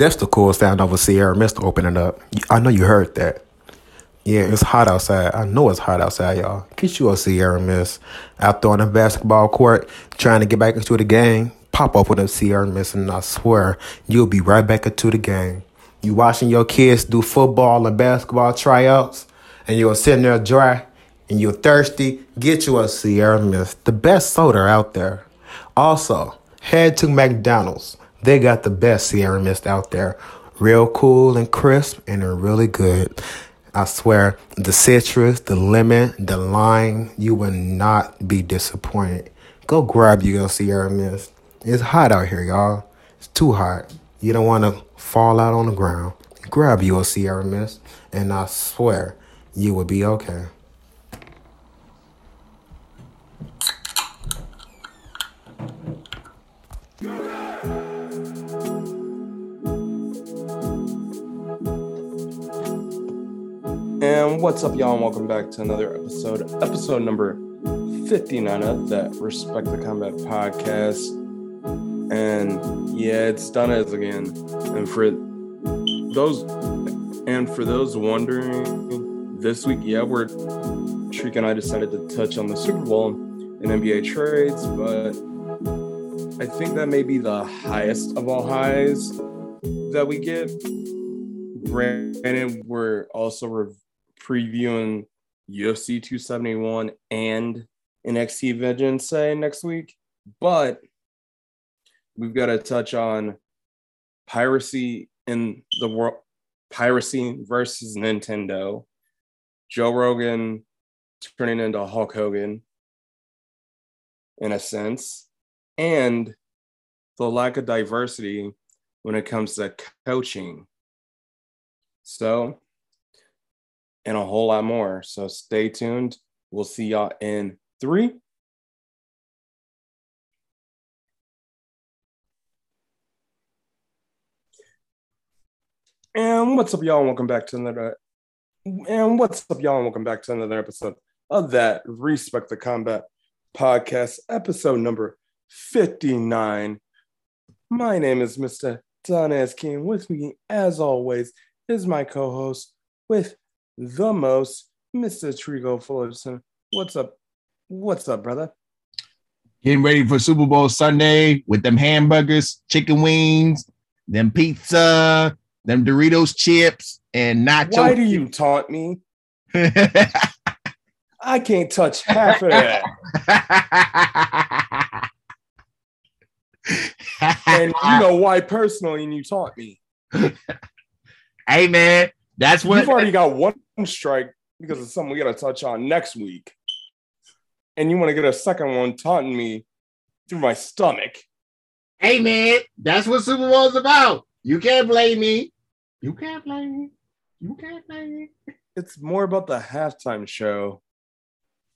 That's the cool sound of a Sierra Mist opening up. I know you heard that. Yeah, it's hot outside. I know it's hot outside, y'all. Get you a Sierra Mist out there on the basketball court trying to get back into the game. Pop up with a Sierra Mist, and I swear you'll be right back into the game. You watching your kids do football and basketball tryouts, and you're sitting there dry and you're thirsty. Get you a Sierra Mist, the best soda out there. Also, head to McDonald's. They got the best Sierra Mist out there. Real cool and crisp, and they're really good. I swear, the citrus, the lemon, the lime, you will not be disappointed. Go grab you a Sierra Mist. It's hot out here, y'all. It's too hot. You don't want to fall out on the ground. Grab you a Sierra Mist, and I swear, you will be okay. And what's up, y'all, and welcome back to another episode, episode number 59 of that Respect the Combat podcast. And yeah, it's Donaze again. And for those and for those wondering, this week, yeah, we're Shriek and I decided to touch on the Super Bowl and NBA trades, but I think that may be the highest of all highs that we get. Granted, we're also re- previewing UFC 271 and NXT Vengeance Day next week, but we've got to touch on piracy in the world, piracy versus Nintendo, Joe Rogan turning into Hulk Hogan in a sense, and the lack of diversity when it comes to coaching. So, and a whole lot more. So stay tuned. We'll see y'all in three. And what's up, y'all? Welcome back to another. And what's up, y'all? Welcome back to another episode of that Respect the Combat podcast, episode number 59. My name is Mr. Don S. King. With me, as always, is my co host with the most, Mr. Trico Fullerton. What's up? What's up, brother? Getting ready for Super Bowl Sunday with them hamburgers, chicken wings, them pizza, them Doritos chips, and nacho. Why do you taunt me? I can't touch half of that. and you know why personally, and you taunt me. hey man, that's what You've already got one strike because of something we got to touch on next week. And you want to get a second one taunting me through my stomach. Hey man, that's what Super Bowl's about. You can't blame me. You can't blame me. You can't blame me. It's more about the halftime show,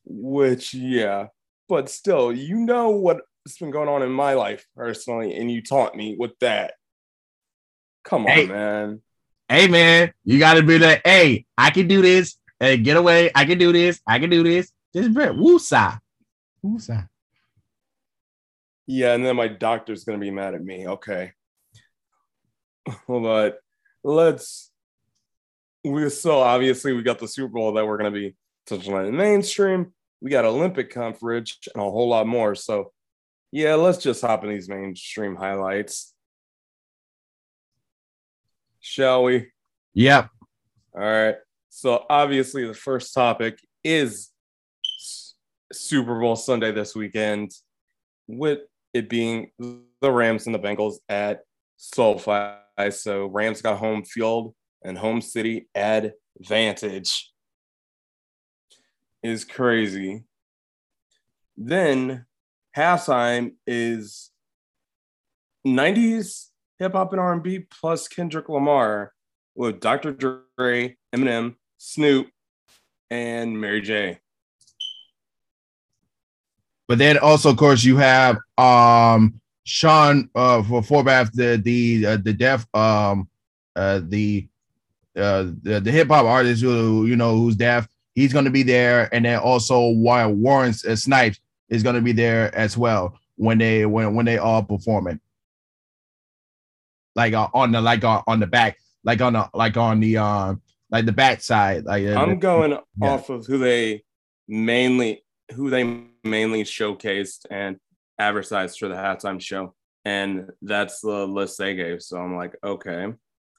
which, yeah, but still, you know what's been going on in my life personally, and you taunt me with that. Come on, Hey. man. Hey man, you gotta be like, hey, I can do this. Hey, get away. I can do this. I can do this. This is very woosah. Woosah. Yeah, and then my doctor's gonna be mad at me. Okay. But let's we so obviously we got the Super Bowl that we're gonna be touching on in mainstream. We got Olympic coverage and a whole lot more. So yeah, let's just hop in these mainstream highlights. Shall we? Yep. All right. So obviously the first topic is Super Bowl Sunday this weekend, with it being the Rams and the Bengals at SoFi. So Rams got home field and home city advantage. Is crazy. Then halftime is 90s hip hop and R&B plus Kendrick Lamar with Dr. Dre, Eminem, Snoop, and Mary J. But then also, of course, you have um Sean uh for Forbath, the the uh, the deaf um uh the uh the, the hip hop artist who you know who's deaf. He's going to be there, and then also while Warren uh, Snipes is going to be there as well when they when when they all performing. Like uh, on the like uh, on the back, like on the like on the um like the back side. Like uh, I'm going yeah. off of who they mainly who they mainly showcased and advertised for the halftime show, and that's the list they gave. So I'm like, okay,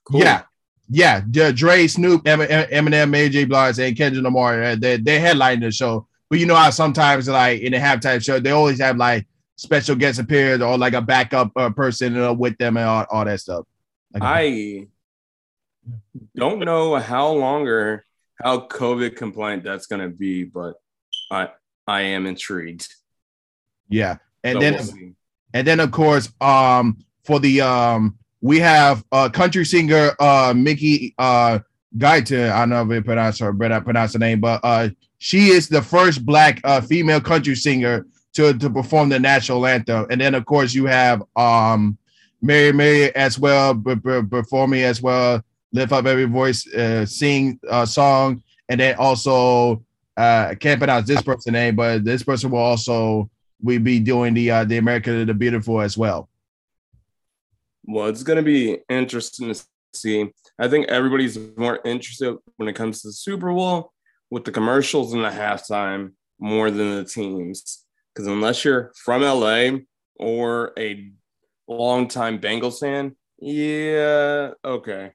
cool. Yeah, yeah. D- Dre, Snoop, Em- Em- Eminem, AJ. Blige, and Kendrick Lamar. uh, They they headlining the show. But you know how sometimes like in the halftime show they always have like special guest appearance or like a backup uh, person uh, with them and all, all that stuff. Like, I don't know how longer how COVID compliant that's going to be, but I I am intrigued. yeah, and So then we'll. And then of course, um, for the um, we have uh country singer uh Mickey uh Guyton. I don't know if I pronounce her, but I pronounce the name, but uh she is the first black uh female country singer to to perform the national anthem. And then of course you have um Mary Mary as well, b- b- performing as well, lift up every voice, uh, sing a song, and then also uh I can't pronounce this person's name, but this person will also we be doing the uh, the America the Beautiful as well. Well, it's to be interesting to see. I think everybody's more interested when it comes to the Super Bowl with the commercials and the halftime more than the teams. Because unless you're from LA or a longtime Bengals fan, yeah, okay.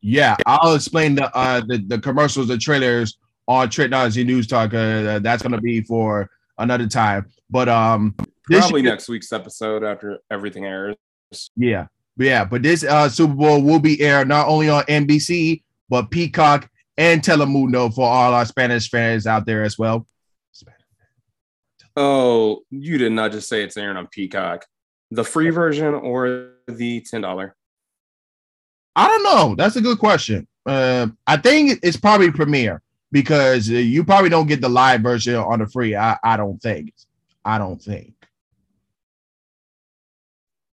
Yeah, I'll explain the uh the, the commercials, the trailers on Technology News Talk. Uh, that's gonna be for another time. But um, Probably year- next week's episode after everything airs. yeah, yeah. But this uh Super Bowl will be aired not only on NBC but Peacock and Telemundo for all our Spanish fans out there as well. Oh, you did not just say it's airing on Peacock. The free version or the $10? I don't know. That's a good question. Uh, I think it's probably Premiere because uh, you probably don't get the live version on the free. I, I don't think. I don't think.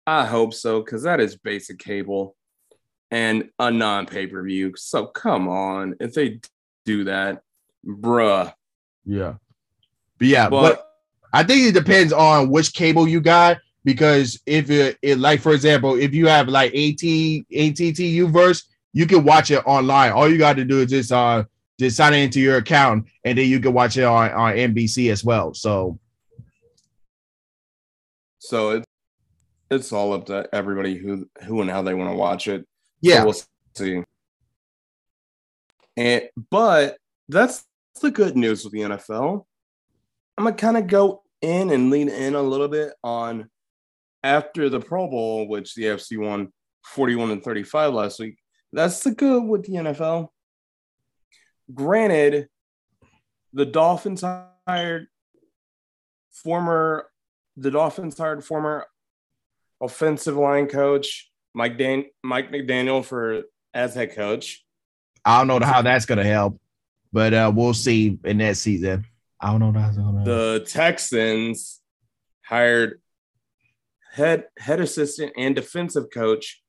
I hope so, because that is basic cable and a non pay per view. So come on, if they do that, bruh. Yeah. But yeah, but, But I think it depends on which cable you got because if it, it like for example, if you have like AT ATT Uverse, you can watch it online. All you got to do is just uh just sign into your account and then you can watch it on, on NBC as well. So so it's it's all up to everybody who who and how they want to watch it. So yeah, we'll see. And but that's the good news with the NFL. I'm gonna kind of go in and lean in a little bit on after the Pro Bowl, which the FC won 41 and 35 last week. That's the good with the NFL. Granted, the Dolphins hired former the Dolphins hired former offensive line coach Mike Dan Mike McDaniel for as head coach. I don't know how that's gonna help, but uh we'll see in that season. I don't know how that's The Texans hired head head assistant and defensive coach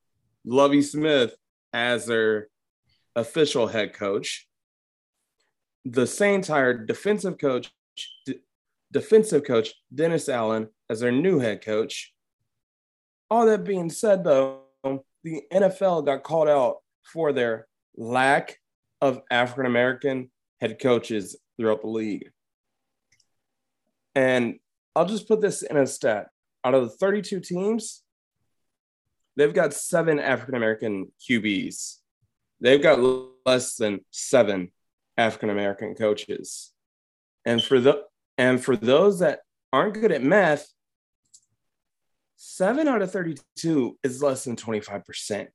Lovie Smith as their official head coach. The Saints hired defensive coach d- defensive coach Dennis Allen as their new head coach. All that being said, though, the NFL got called out for their lack of African American head coaches throughout the league. And I'll just put this in a stat. Out of the 32 teams, they've got seven African American QBs. They've got less than seven African American coaches. And for the and for those that aren't good at math, seven out of 32 is less than 25%.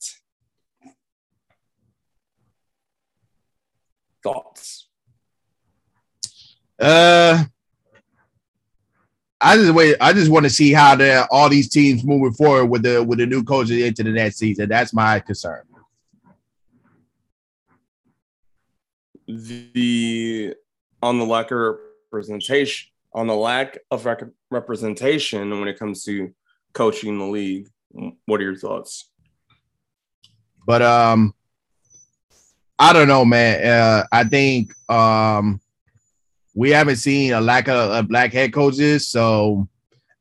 Thoughts? Uh, I just wait. I just want to see how the all these teams moving forward with the with the new coaches into the next season. That's my concern. the on the lack of representation on the lack of rec- representation when it comes to coaching the league what are your thoughts But um, I don't know, man. Uh, I think um, we haven't seen a lack of, of black head coaches, so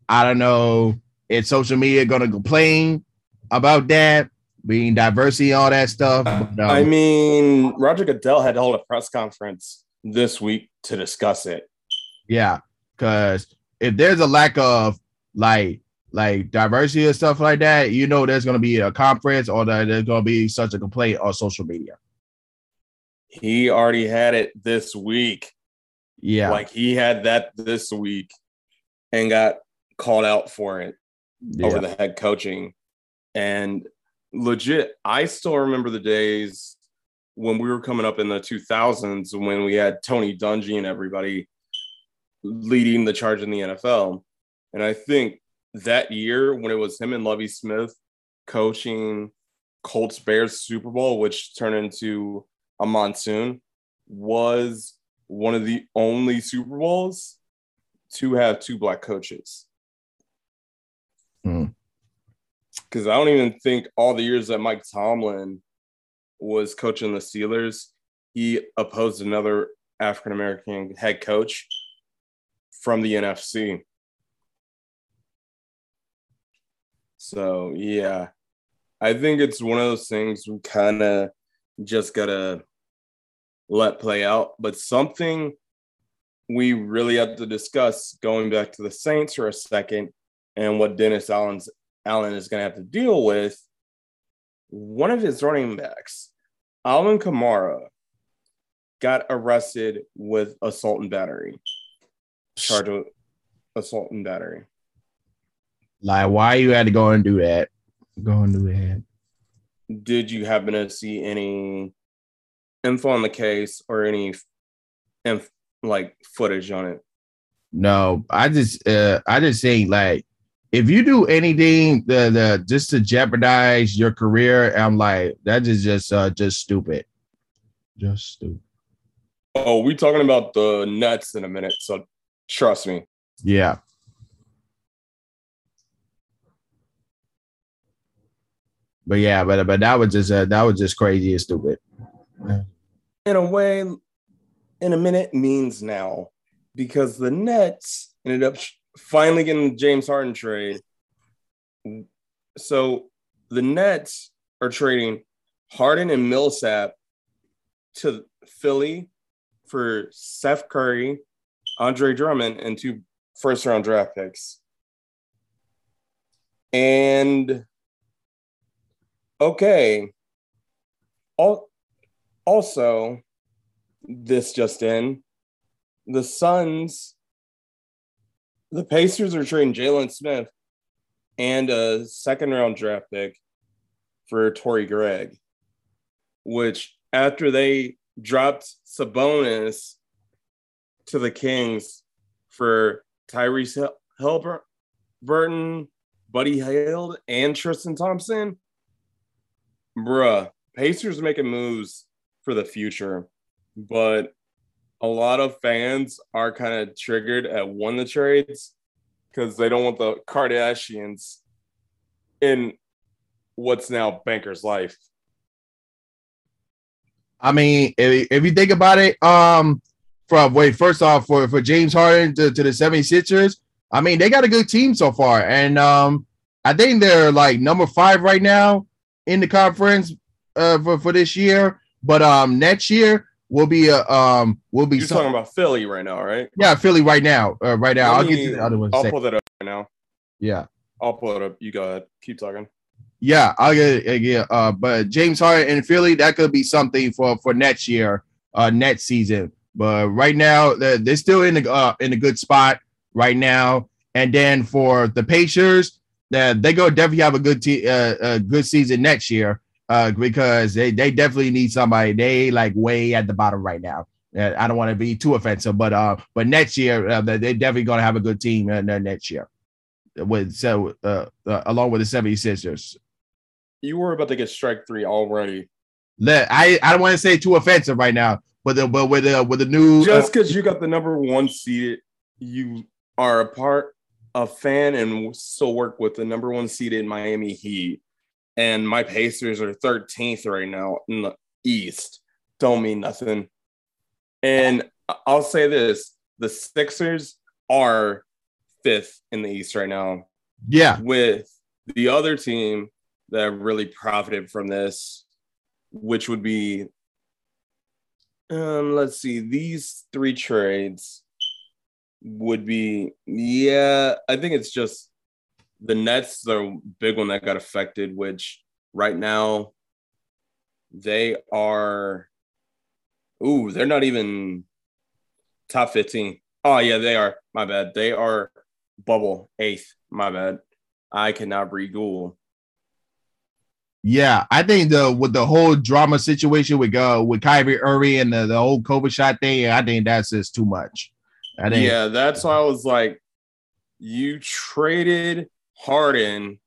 I don't know if social media gonna complain about that. being diversity, all that stuff. But, um, I mean, Roger Goodell had to hold a press conference this week to discuss it. Yeah, because if there's a lack of like like diversity and stuff like that, you know, there's gonna be a conference or that there's gonna be such a complaint on social media. He already had it this week. Yeah, Like he had that this week and got called out for it yeah. over the head coaching. And legit, I still remember the days when we were coming up in the 2000s when we had Tony Dungy and everybody leading the charge in the NFL. And I think that year when it was him and Lovie Smith coaching Colts Bears Super Bowl, which turned into a monsoon, was one of the only Super Bowls to have two black coaches. Hmm. Because I don't even think all the years that Mike Tomlin was coaching the Steelers, he opposed another African American head coach from the NFC. So yeah, I think it's one of those things we kind of just gotta let play out. But something we really have to discuss going back to the Saints for a second and what Dennis Allen's Allen is gonna have to deal with. One of his running backs, Alvin Kamara, got arrested with assault and battery, charged with assault and battery. Like, why you had to go and do that? Go and do that. did you happen to see any info on the case or any inf- like footage on it? No, I just uh I just think like if you do anything the the just to jeopardize your career, I'm like that is just uh just stupid. Just stupid. Oh, we talking about the nuts in a minute, so trust me. Yeah. But yeah, but but that was just uh, that was just crazy and stupid. In a way, in a minute means now because the Nets ended up finally getting the James Harden trade. So the Nets are trading Harden and Millsap to Philly for Seth Curry, Andre Drummond, and two first round draft picks. And okay. Al- Also, this just in, the Suns, the Pacers are trading Jalen Smith and a second round draft pick for Torrey Craig, which after they dropped Sabonis to the Kings for Tyrese Hil- Burton, Buddy Hield, and Tristan Thompson, bruh, Pacers making moves for the future, but a lot of fans are kind of triggered at one of the trades because they don't want the Kardashians in what's now Banker's life. I mean, if, if you think about it, um, from wait, first off, for, for James Harden to, to the 76ers, I mean, they got a good team so far. And um, I think they're like number five right now in the conference uh, for, for this year. But um, next year will be a um will be You're some, talking about Philly right now, right? yeah, Philly right now. Uh, right now. I'll get to the other one. I'll pull that up right now. Yeah. I'll pull it up. You go ahead. Keep talking. Yeah, I'll get it. Yeah, uh, but James Harden in Philly, that could be something for for next year, uh, next season. But right now, they're, they're still in the uh, in a good spot right now. And then for the Pacers, that they go definitely have a good te- uh, a good season next year, uh, because they they definitely need somebody. They like way at the bottom right now. Uh, I don't want to be too offensive, but uh, but next year uh, they they definitely gonna have a good team uh, next year with so uh, uh, along with the 76ers. You were about to get strike three already. Let I I don't want to say too offensive right now, but the, but with the with the new Just because you got the number one seeded, you are a part, a fan, and still work with the number one seeded Miami Heat. And my Pacers are 13th right now in the East. Don't mean nothing. And I'll say this the Sixers are fifth in the East right now, yeah with the other team that really profited from this, which would be um, let's see, these three trades would be yeah, I think it's just the Nets, the big one that got affected, which right now they are ooh, they're not even top 15. Oh yeah, they are. My bad. They are bubble eighth. My bad. I cannot read Google. Yeah, I think the with the whole drama situation with uh with Kyrie Irving and the, the whole COVID shot thing, I think that's just too much. I think Yeah, that's why I was like, you traded Harden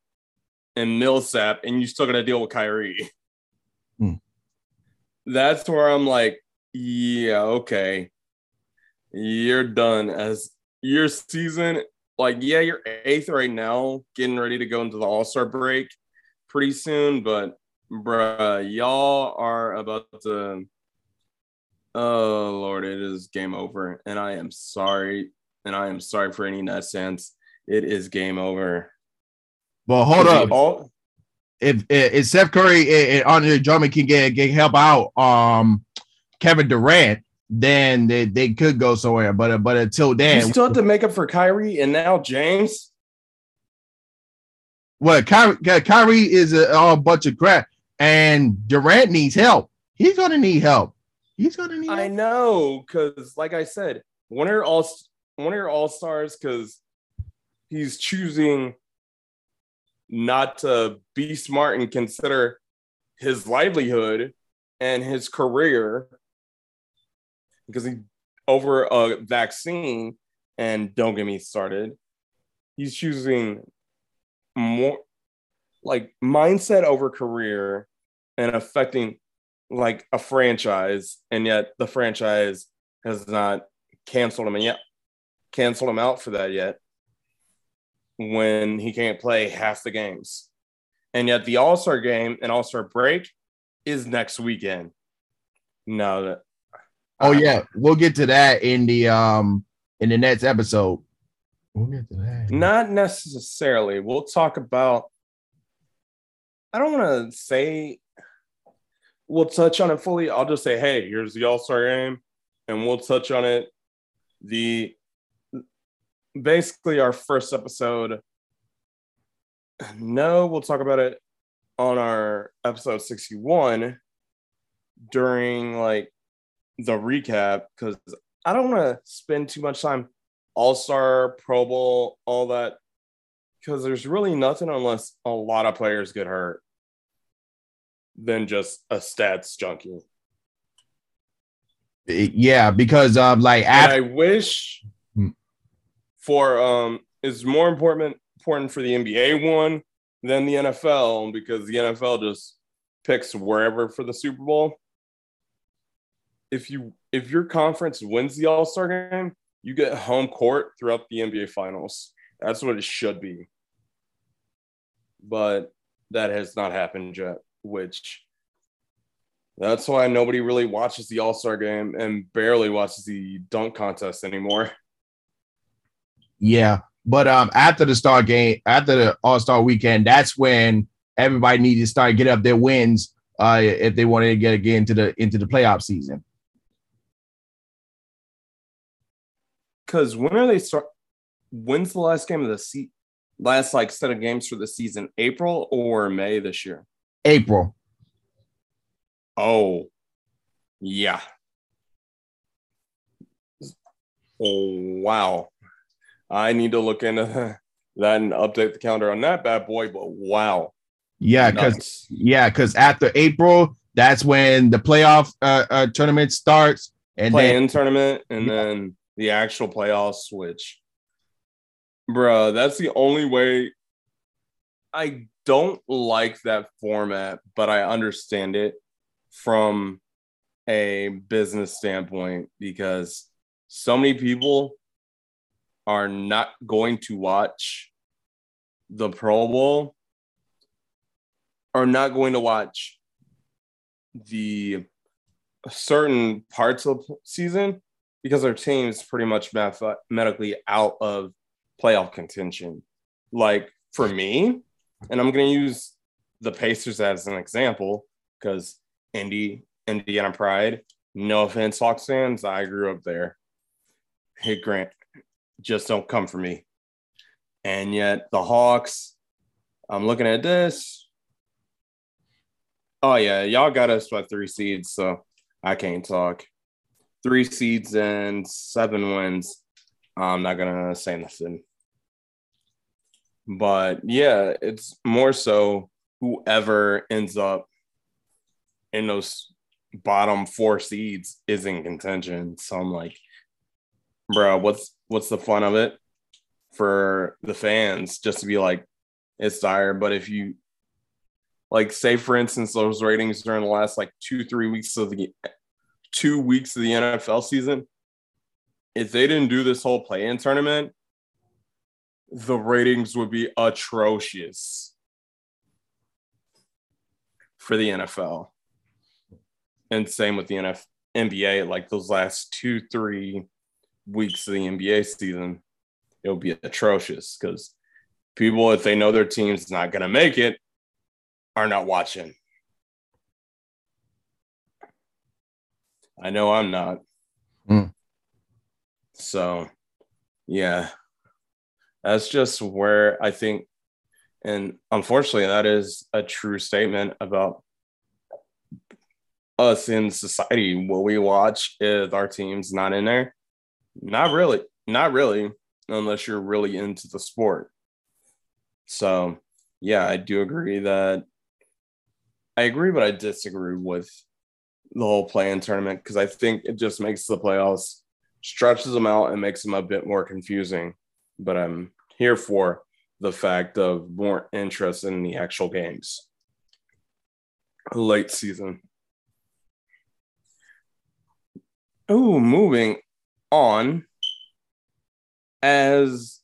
and Millsap, and you still got to deal with Kyrie. Hmm. That's where I'm like, yeah, okay, you're done as your season. Like, yeah, you're eighth right now, getting ready to go into the All Star break pretty soon, but bruh, y'all are about to. Oh Lord, it is game over, and I am sorry, and I am sorry for any nonsense. It is game over. Well, hold up. All, If if Steph Curry and Andre Drummond can get, get help out um Kevin Durant, then they, they could go somewhere. But but until then, you still have to make up for Kyrie and now James. what Kyrie, Kyrie is a, a bunch of crap, and Durant needs help. He's gonna need help. He's gonna need. I help. know, because like I said, one of your all one of your all stars, because he's choosing not to be smart and consider his livelihood and his career because he over a vaccine and don't get me started he's choosing more like mindset over career and affecting like a franchise and yet the franchise has not canceled him and yet canceled him out for that yet when he can't play half the games and yet the all-star game and all-star break is next weekend no that Oh yeah, we'll get to that in the um in the next episode. We'll get to that. Not necessarily. We'll talk about. I don't want to say we'll touch on it fully. I'll just say, hey, here's the All Star game, and we'll touch on it. The basically our first episode. No, we'll talk about it on our episode 61 during like the recap because I don't want to spend too much time all Star, Pro Bowl, all that, because there's really nothing unless a lot of players get hurt than just a stats junkie. Yeah, because um like after I wish. For um it's more important important for the NBA one than the NFL because the NFL just picks wherever for the Super Bowl. If you if your conference wins the All Star game, you get home court throughout the NBA Finals. That's what it should be. But that has not happened yet, which that's why nobody really watches the All Star game and barely watches the dunk contest anymore. Yeah, but um after the star game, after the All Star weekend, that's when everybody needs to start getting up their wins uh if they wanted to get again into the into the playoff season. Because when are they start? When's the last game of the season? Last like set of games for the season? April or May this year? April. Oh, yeah. Oh wow! I need to look into that and update the calendar on that bad boy. But wow, Yeah, because yeah, because after April, that's when the playoff uh, uh tournament starts, and then play-in tournament and Yeah. then the actual playoffs, which, bruh, that's the only way. I don't like that format, but I understand it from a business standpoint because so many people are not going to watch the Pro Bowl, are not going to watch the certain parts of the season because their team's pretty much mathematically out of playoff contention. Like for me, and I'm going to use the Pacers as an example because Indy, Indiana Pride. No offense, Hawks fans. I grew up there. Hey, Grant, just don't come for me. And yet the Hawks, I'm looking at this. Oh yeah, y'all got us by three seeds, so I can't talk. Three seeds and seven wins. I'm not gonna say nothing. But yeah, it's more so whoever ends up in those bottom four seeds is in contention. So I'm like, bro, what's what's the fun of it for the fans just to be like, it's dire. But if you like say for instance, those ratings during the last like two, three weeks of the two weeks of the NFL season, if they didn't do this whole play-in tournament, the ratings would be atrocious for the NFL. And same with the NF- NBA, like those last two, three weeks of the NBA season, it'll be atrocious because people, if they know their team's not going to make it, are not watching. I know I'm not. Mm. So, yeah, that's just where I think, and unfortunately, that is a true statement about us in society. What we watch if our team's not in there? Not really. Not really, unless you're really into the sport. So, yeah, I do agree that I agree, but I disagree with the whole play-in tournament because I think it just makes the playoffs stretches them out and makes them a bit more confusing. But I'm here for the fact of more interest in the actual games. Late season. Oh, moving on. As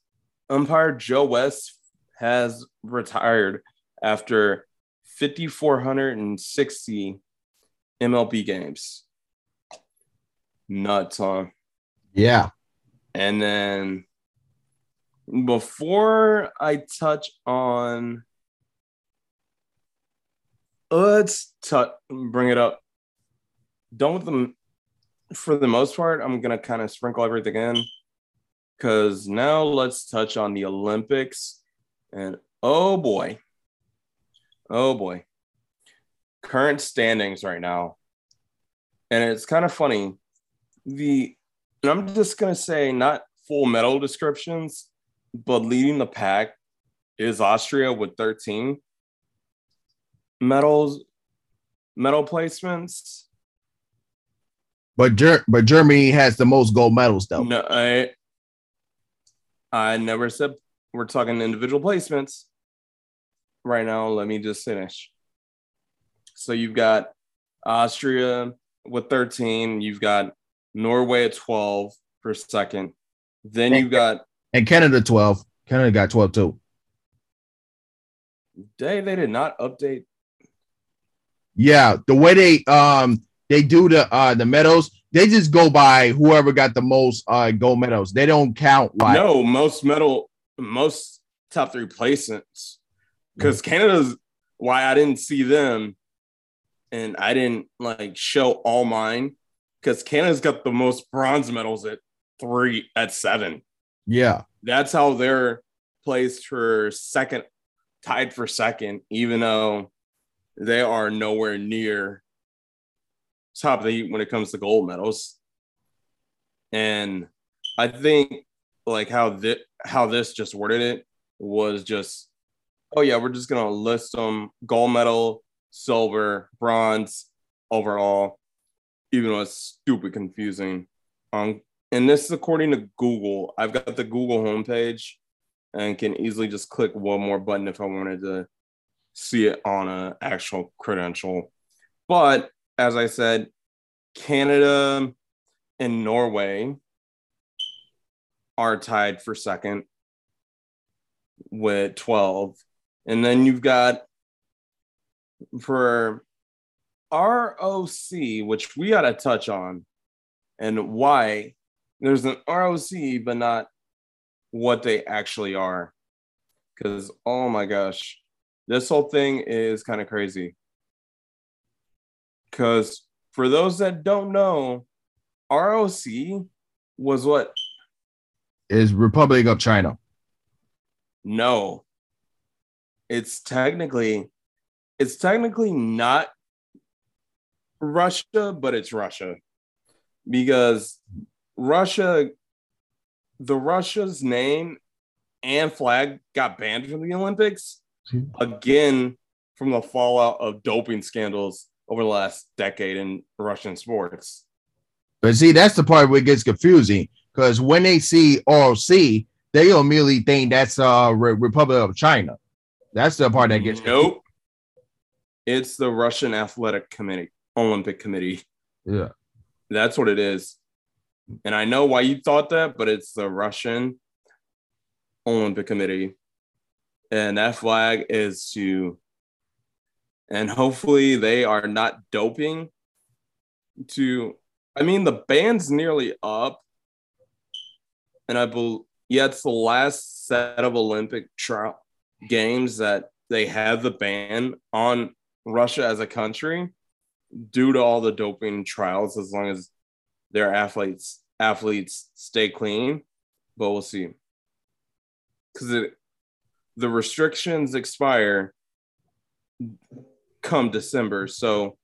umpire Joe West has retired after 5,460 MLB games. Nuts, huh? Yeah. And then before I touch on, let's touch, bring it up. Done with them for the most part. I'm gonna kind of sprinkle everything in because now let's touch on the Olympics. And oh boy, oh boy, current standings right now. And it's kind of funny. The and I'm just gonna say not full medal descriptions, but leading the pack is Austria with 13 medals, medal placements. But Ger- but Germany has the most gold medals though. No, I I never said we're talking individual placements. Right now, let me just finish. So you've got Austria with 13, you've got Norway at 12 per second. Then you've got And Canada 12. Canada got 12 too. Day they did not update. Yeah, the way they um they do the uh the medals, they just go by whoever got the most uh gold medals. They don't count like No, most medal, most top three placements. Because Canada's why I didn't see them and I didn't like show all mine because Canada's got the most bronze medals at three at seven. yeah. That's how they're placed for second, tied for second, even though they are nowhere near top of the heap when it comes to gold medals. And I think like how this how this just worded it was just, oh yeah, we're just gonna list them gold medal, silver, bronze, overall, even though it's stupid confusing. Um, and this is according to Google. I've got the Google homepage and can easily just click one more button if I wanted to see it on an actual credential. But as I said, Canada and Norway are tied for second with 12. And then you've got for ROC, which we got to touch on, and why there's an ROC, but not what they actually are. Because, oh my gosh, this whole thing is kind of crazy. Because for those that don't know, ROC was what? Is Republic of China. No. It's technically it's technically not Russia, but it's Russia. Because Russia the Russia's name and flag got banned from the Olympics again from the fallout of doping scandals over the last decade in Russian sports. But see, that's the part where it gets confusing because when they see ROC, they immediately think that's uh Re- Republic of China. That's the part that gets nope. It's the Russian Athletic Committee, Olympic Committee. Yeah. That's what it is. And I know why you thought that, but it's the Russian Olympic Committee. And that flag is to, and hopefully they are not doping to, I mean, the band's nearly up. And I believe, yeah, it's the last set of Olympic trial games that they have the ban on Russia as a country due to all the doping trials as long as their athletes athletes stay clean but we'll see because the restrictions expire come december so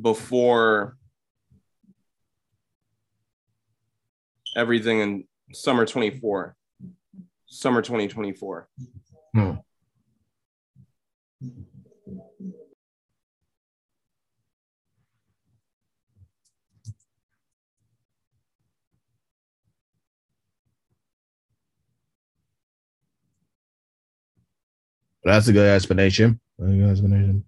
before everything in summer 24 summer 2024 Hmm. That's a good explanation. That's a good explanation.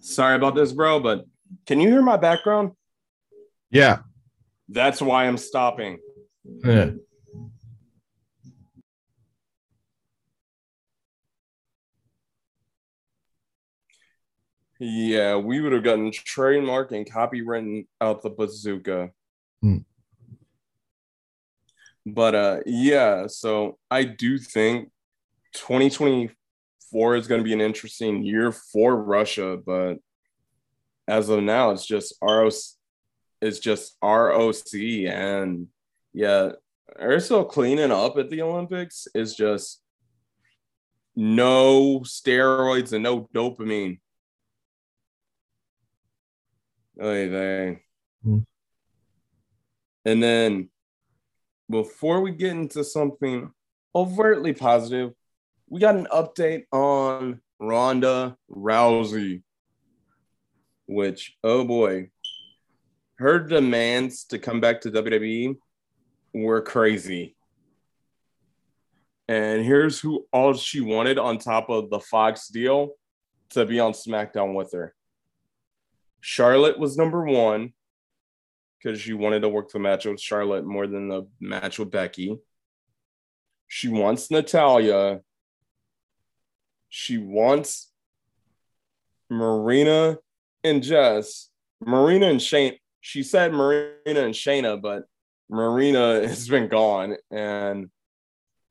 sorry about this bro but can you hear my background Yeah. that's why i'm stopping Yeah. Yeah, we would have gotten trademark and copywritten out the bazooka. Hmm. But uh yeah, so I do think 2024 is going to be an interesting year for Russia, but as of now it's just ROC it's just ROC and yeah, they're still cleaning up at the Olympics. It's just no steroids and no dopamine. Oy vey. Hmm. And then before we get into something overtly positive, we got an update on Ronda Rousey, which, oh boy, her demands to come back to WWE were crazy. And here's who all she wanted on top of the Fox deal to be on SmackDown with her. Charlotte was number one because she wanted to work the match with Charlotte more than the match with Becky. She wants Natalya. She wants Marina and Jess. Marina and Shane. She said Marina and Shayna, but Marina has been gone and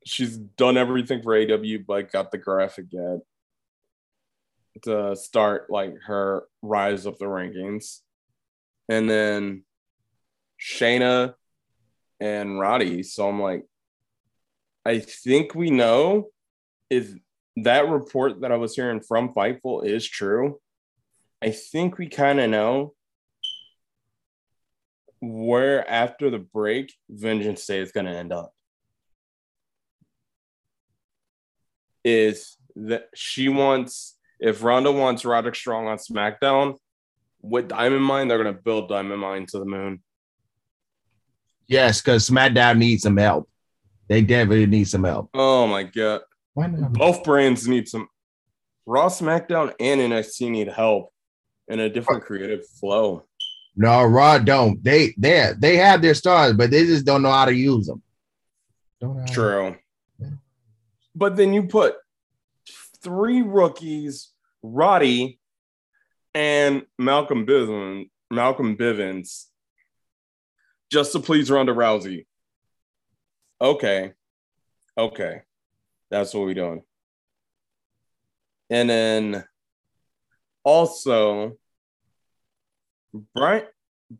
she's done everything for AW, but got the graphic yet to start like her rise up the rankings. And then Shayna and Roddy. So I'm like, I think we know if that report that I was hearing from Fightful is true. I think we kind of know where after the break Vengeance Day is going to end up. Is that she wants if Ronda wants Roderick Strong on SmackDown with Diamond Mine, they're gonna build Diamond Mine to the moon. Yes, because SmackDown needs some help. They definitely need some help. Oh my god. Why not? Both brands need some Raw SmackDown and NXT need help in a different creative flow. No, Raw don't. They they they have their stars, but they just don't know how to use them. Don't know how to- True. But then you put three rookies, Roddy and Malcolm Bivens, Malcolm Bivens, just to please Ronda Rousey. Okay. Okay. That's what we're doing. And then also Brian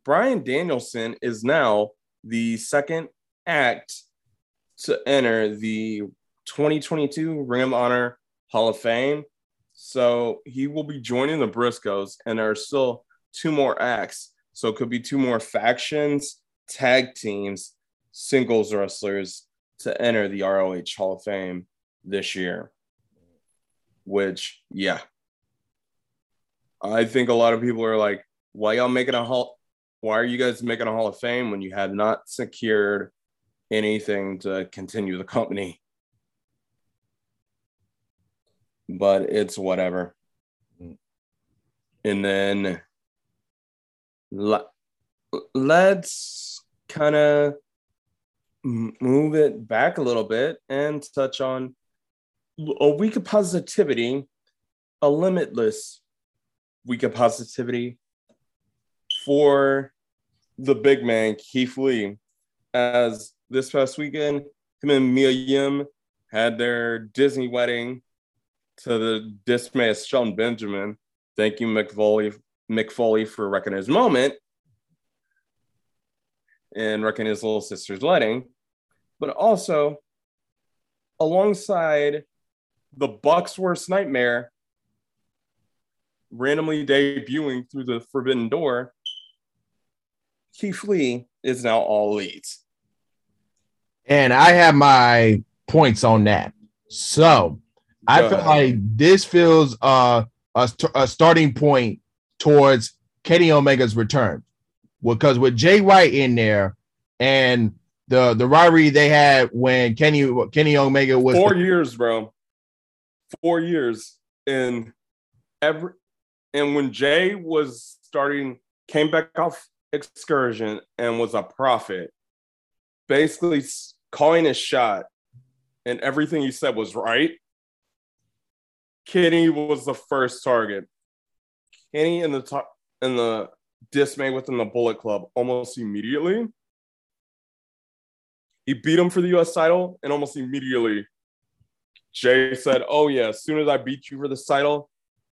Bryan Danielson is now the second act to enter the 2022 Ring of Honor Hall of Fame. So he will be joining the Briscoes, and there are still two more acts. So it could be two more factions, tag teams, singles wrestlers to enter the ROH Hall of Fame this year. Which, yeah. I think a lot of people are like, why y'all making a hall? Why are you guys making a Hall of Fame when you have not secured anything to continue the company? But it's whatever. And then let's kind of move it back a little bit and touch on a week of positivity, a limitless week of positivity for the big man, Keith Lee, as this past weekend, him and Mia Yim had their Disney wedding to the dismay of Shelton Benjamin. Thank you, Mick Foley, Mick Foley for wrecking his moment and wrecking his little sister's wedding. But also, alongside the Bucks' worst nightmare, randomly debuting through the forbidden door, Keith Lee is now all leads. And I have my points on that. So I Go feel ahead. like this feels uh, a, a starting point towards Kenny Omega's return. Because with Jay White in there and the the rivalry they had when Kenny Kenny Omega was four the- years, bro. Four years. And every and when Jay was starting, came back off excursion and was a prophet, basically calling his shot, and everything he said was right. Kenny was the first target. Kenny in the top in the dismay within the Bullet Club almost immediately. He beat him for the US title, and almost immediately, Jay said, Oh, yeah, as soon as I beat you for the title,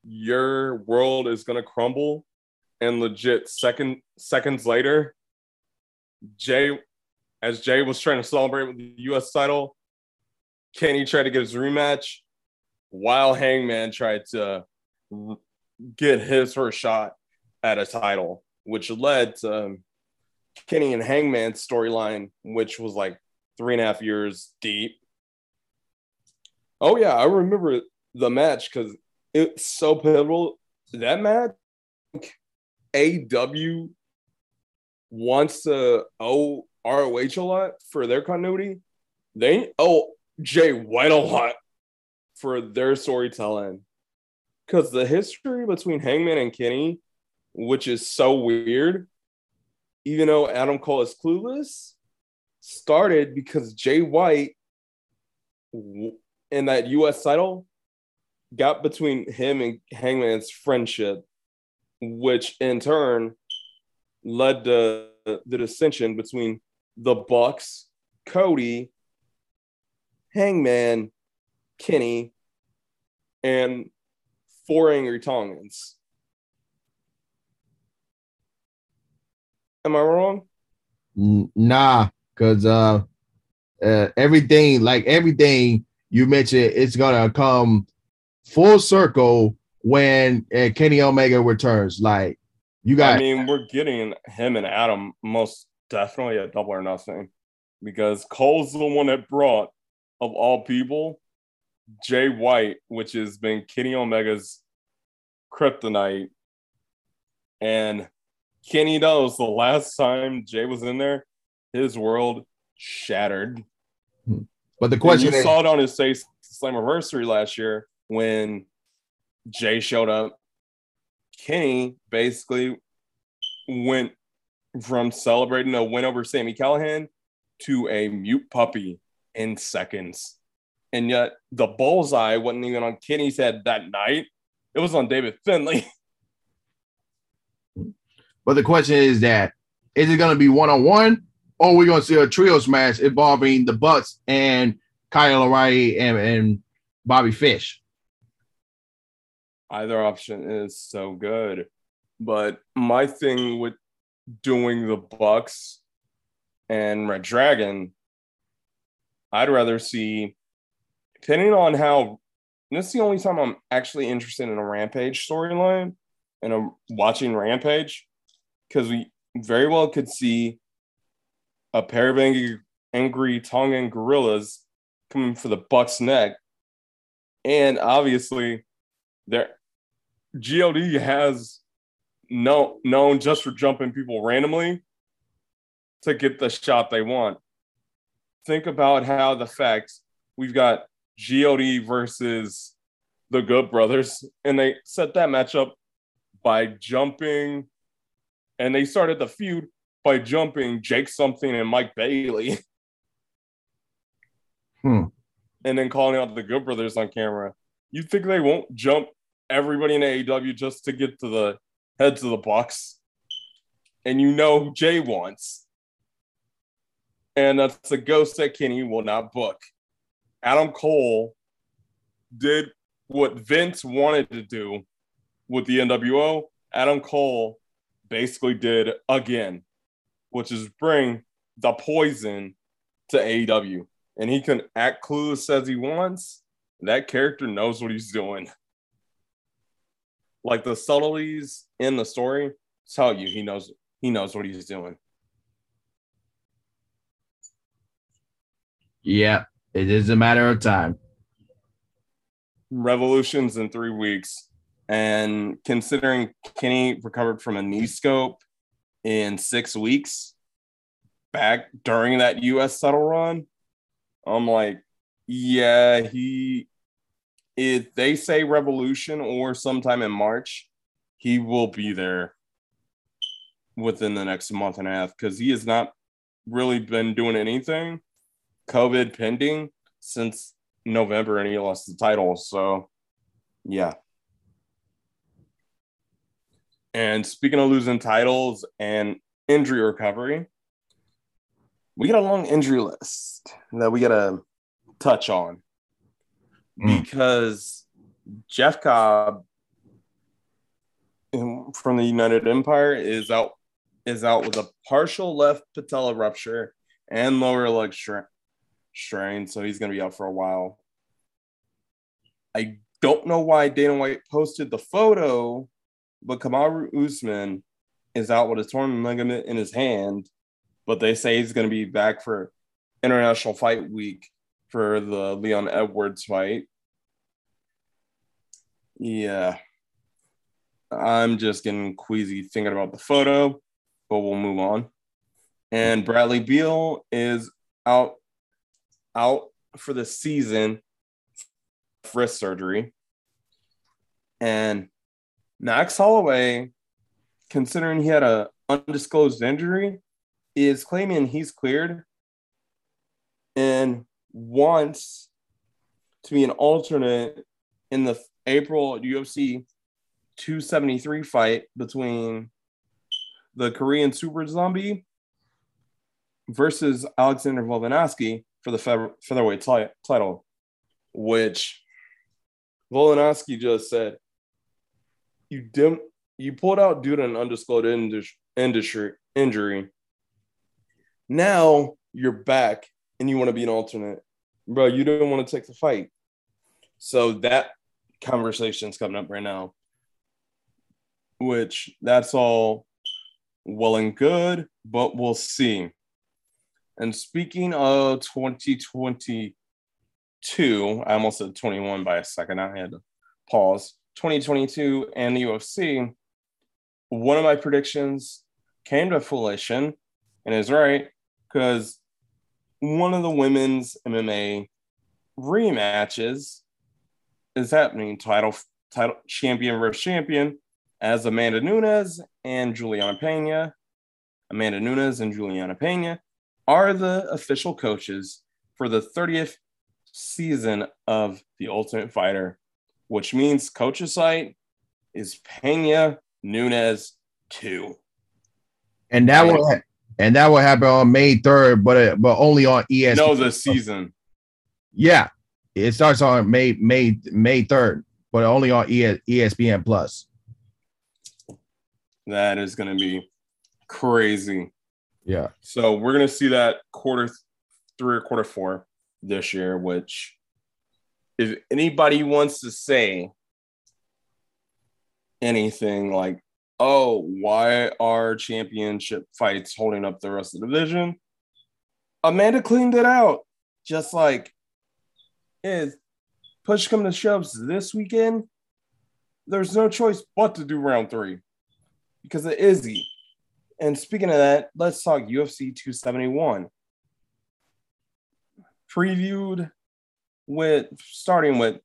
your world is gonna crumble and legit second seconds later, Jay, as Jay was trying to celebrate with the U.S. title, Kenny tried to get his rematch, while Hangman tried to get his first shot at a title, which led to Kenny and Hangman's storyline, which was like three and a half years deep. Oh yeah, I remember the match because it's so pivotal. That match AW wants to owe ROH a lot for their continuity. They owe Jay White a lot for their storytelling. Because the history between Hangman and Kenny, which is so weird, even though Adam Cole is clueless, started because Jay White in that US title got between him and Hangman's friendship which in turn led to the dissension between the Bucks, Cody, Hangman, Kenny, and four angry Tongans. Am I wrong? Nah, because uh, uh, everything, like everything you mentioned, it's gonna come full circle when uh, Kenny Omega returns. Like you got. I mean, we're getting him and Adam most definitely a double or nothing because Cole's the one that brought, of all people, Jay White, which has been Kenny Omega's kryptonite. And Kenny knows the last time Jay was in there, his world shattered. But the question and you is, saw it on his say Slammiversary last year when Jay showed up. Kenny basically went from celebrating a win over Sami Callihan to a mute puppy in seconds. And yet the bullseye wasn't even on Kenny's head that night. It was on David Finlay. But the question is that is it going to be one on one or we going to see a trio smash involving the Bucks and Kyle O'Reilly and, and Bobby Fish. Either option is so good. But my thing with doing the Bucks and Red Dragon, I'd rather see, depending on how, this is the only time I'm actually interested in a Rampage storyline and I'm watching Rampage because we very well could see a pair of angry, angry Tongan gorillas coming for the Bucks neck. And obviously, there GOD has no known just for jumping people randomly to get the shot they want. Think about how the fact we've got GOD versus the Good Brothers, and they set that matchup by jumping, and they started the feud by jumping Jake something and Mike Bailey. Hmm. And then calling out the Good Brothers on camera. You think they won't jump everybody in AEW just to get to the heads of the Bucks? And you know who Jay wants. And that's a ghost that Kenny will not book. Adam Cole did what Vince wanted to do with the NWO. Adam Cole basically did again, which is bring the poison to AEW. And he can act clueless as he wants. That character knows what he's doing. Like the subtleties in the story tell you he knows he knows what he's doing. Yeah, it is a matter of time. Revolutions in three weeks. And considering Kenny recovered from a knee scope in six weeks back during that US title run, I'm like, yeah, he if they say revolution or sometime in March, he will be there within the next month and a half because he has not really been doing anything COVID pending since November and he lost the title. So, yeah. And speaking of losing titles and injury recovery, we got a long injury list that we got to touch on Mm. because Jeff Cobb from the United Empire is out is out with a partial left patella rupture and lower leg stra- strain, so he's going to be out for a while. I don't know why Dana White posted the photo, but Kamaru Usman is out with a torn ligament in his hand, but they say he's going to be back for International Fight Week for the Leon Edwards fight. Yeah. I'm just getting queasy thinking about the photo, but we'll move on. And Bradley Beal is out out for the season wrist surgery. And Max Holloway, considering he had a undisclosed injury, is claiming he's cleared and wants to be an alternate in the April UFC 273 fight between the Korean Super Zombie versus Alexander Volkanovski for the fe- featherweight ti- title, which Volkanovski just said, "You dim, you pulled out due to an undisclosed indus- industry injury. Now you're back and you want to be an alternate, bro. You don't want to take the fight." So that conversation's coming up right now, which that's all well and good, but we'll see. And speaking of 2022, I almost said 21 by a second. I had to pause. 2022 and the UFC, one of my predictions came to fruition and is right because one of the women's MMA rematches is happening title title champion versus champion as Amanda Nunes and Juliana Pena. Amanda Nunes and Juliana Pena are the official coaches for the 30th season of The Ultimate Fighter, which means coach's site is Pena Nunes 2. And that will ha- and that will happen on May 3rd, but uh, but only on ESPN. No, the season. Yeah, it starts on May May May third, but only on ES, ESPN Plus. That is going to be crazy. Yeah. So we're going to see that quarter th- three or quarter four this year, which if anybody wants to say anything like, oh, why are championship fights holding up the rest of the division? Amanda cleaned it out. Just like is push come to shoves this weekend, there's no choice but to do round three because of Izzy. And speaking of that, let's talk UFC 271. Previewed with starting with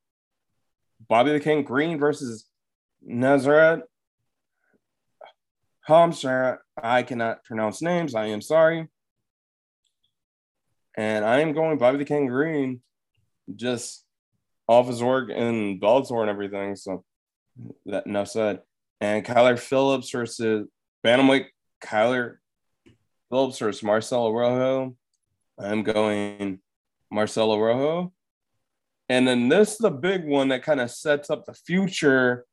Bobby the King Green versus Nazareth Hamsar. I cannot pronounce names. I am sorry. And I am going Bobby the King Green just off his work in Bellator and everything. So that enough said. And Kyler Phillips versus Bantamweight Kyler Phillips versus Marcelo Rojo. I'm going Marcelo Rojo. And then this is the big one that kind of sets up the future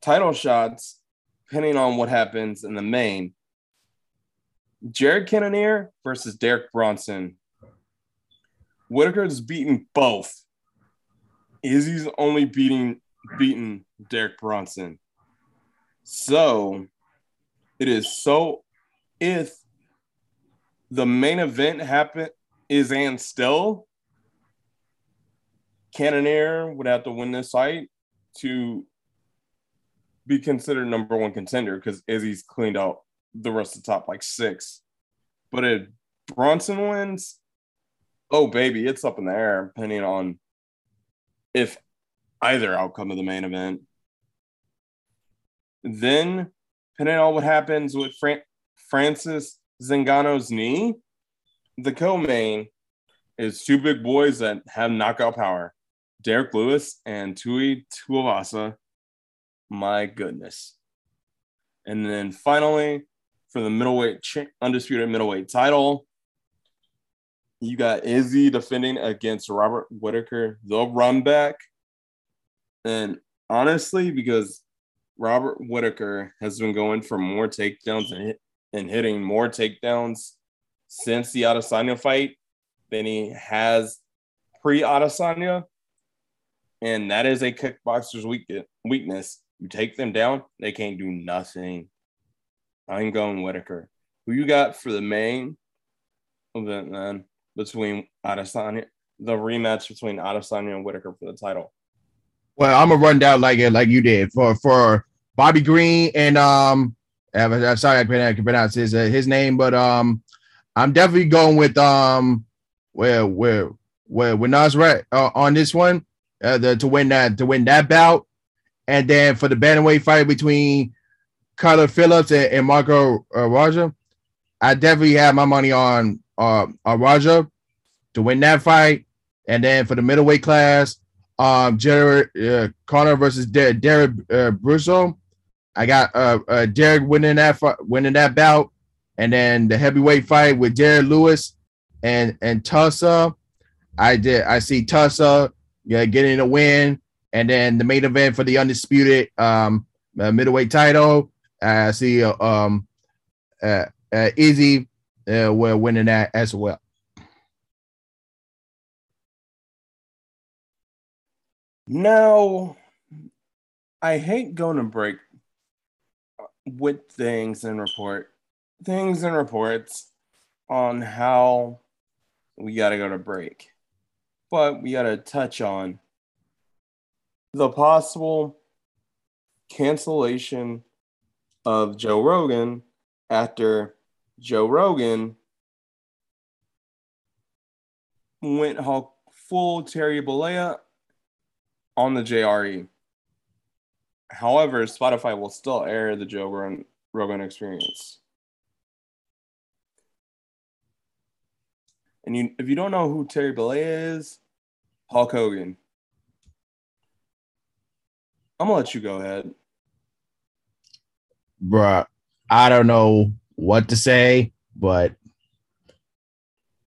title shots, depending on what happens in the main. Jared Cannonier versus Derek Brunson. Whitaker's beaten both. Izzy's only beating beaten Derek Brunson. So it is so if the main event happen is and still Cannonier would have to win this fight to be considered number one contender because Izzy's cleaned out the rest of the top like six. But if Brunson wins, oh baby, it's up in the air depending on if either outcome of the main event. Then, depending on what happens with Fran- Francis Ngannou's knee, the co-main is two big boys that have knockout power. Derrick Lewis and Tai Tuivasa. My goodness. And then finally, for the middleweight undisputed middleweight title, you got Izzy defending against Robert Whitaker, the run back. And honestly, because Robert Whitaker has been going for more takedowns and, hit, and hitting more takedowns since the Adesanya fight than he has pre Adesanya. And that is a kickboxer's weakness. You take them down, they can't do nothing. I'm going Whitaker. Who you got for the main event then between Adesanya, the rematch between Adesanya and Whitaker for the title? Well, I'm gonna run down like it like you did for for Bobby Green and um. I'm sorry I can't pronounce his uh, his name, but um, I'm definitely going with um, where where where with Nasrat uh, on this one uh, the, to win that to win that bout, and then for the bantamweight fight between Kyler Phillips and, and Marco uh, Raja, I definitely have my money on uh, uh Raja to win that fight, and then for the middleweight class, um, Jared uh, Connor versus Der- Derek uh, Brusso. I got uh, uh Derek winning that fight winning that bout, and then the heavyweight fight with Jared Lewis and and Tussa. I did. I see Tussa yeah, getting a win, and then the main event for the undisputed um uh, middleweight title. I see uh, um uh, uh Izzy uh, we're winning that as well. Now, I hate going to break with things and report things and reports on how we got to go to break. But we got to touch on the possible cancellation of Joe Rogan after Joe Rogan went full Terry Bollea on the JRE. However, Spotify will still air the Joe Rogan, Rogan experience. And you, if you don't know who Terry Bollea is, Hulk Hogan. I'm gonna let you go ahead. Bruh, I don't know what to say, but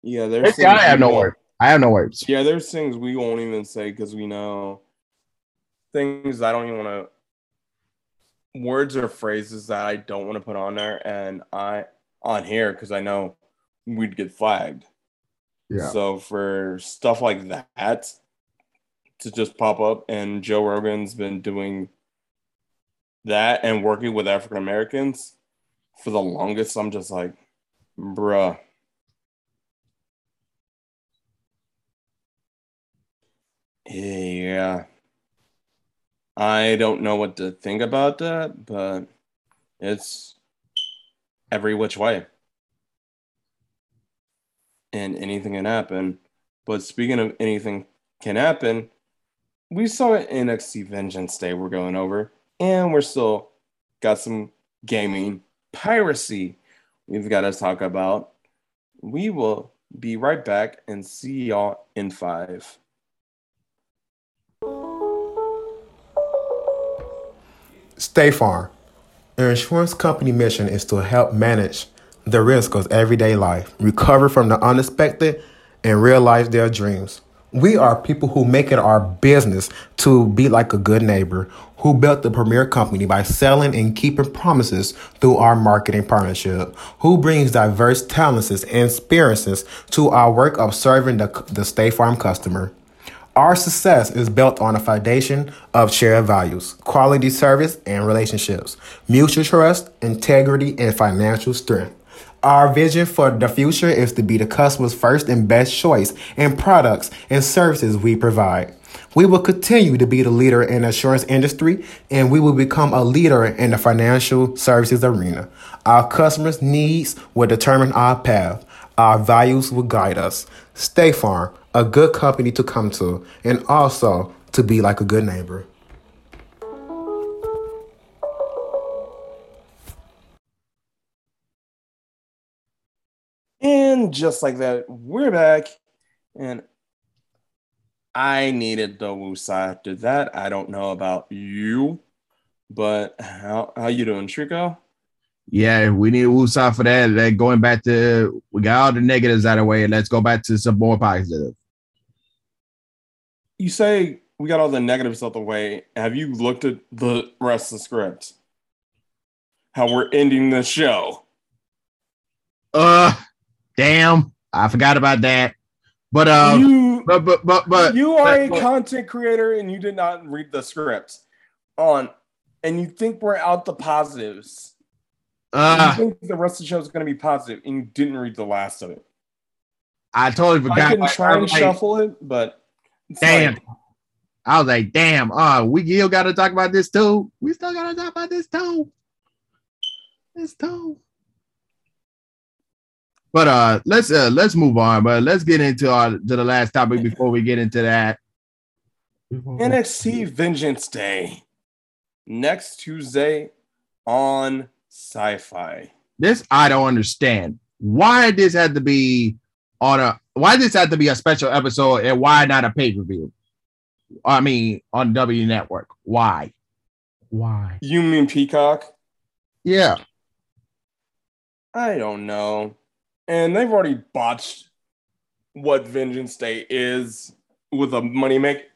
yeah, there's guy have no words. I have no words. Yeah, there's things we won't even say because we know things I don't even want to words or phrases that I don't want to put on there and I on here because I know we'd get flagged. Yeah. So for stuff like that to just pop up, and Joe Rogan's been doing that and working with African Americans for the longest, I'm just like, bruh. Yeah. I don't know what to think about that, but it's every which way. And anything can happen. But speaking of anything can happen, we saw it NXT Vengeance Day we're going over, and we're still got some gaming piracy we've got to talk about. We will be right back and see y'all in five. State Farm. Your insurance company mission is to help manage the risk of everyday life, recover from the unexpected, and realize their dreams. We are people who make it our business to be like a good neighbor who built the premier company by selling and keeping promises through our marketing partnership, who brings diverse talents and experiences to our work of serving the, the State Farm customer. Our success is built on a foundation of shared values, quality service and relationships, mutual trust, integrity, and financial strength. Our vision for the future is to be the customer's first and best choice in products and services we provide. We will continue to be the leader in the insurance industry and we will become a leader in the financial services arena. Our customers' needs will determine our path. Our values will guide us. State Farm, a good company to come to, and also to be like a good neighbor. And just like that, we're back. And I needed the woosah after that. I don't know about you, but how how you doing, Trico? Yeah, we need a woosah for that. Like going back to we got all the negatives out of the way. Let's go back to some more positive. You say we got all the negatives out the way. Have you looked at the rest of the script? How we're ending the show? Uh damn, I forgot about that. But um, you, but but but but you are a content creator and you did not read the script on, and you think we're out the positives. uh, you think the rest of the show is going to be positive, and you didn't read the last of it. I totally forgot. I can Like, try I and like, shuffle it, but Damn. like, I was like, damn, uh, we still gotta talk about this too. We still gotta talk about this too. This too. But uh let's uh let's move on, but let's get into our to the last topic before we get into that. NXT Vengeance Day next Tuesday on Sci-Fi. This I don't understand. Why this had to be on a why this had to be a special episode and why not a pay-per-view? I mean on W Network. Why? Why? You mean Peacock? Yeah. I don't know. And they've already botched what Vengeance Day is with a money make.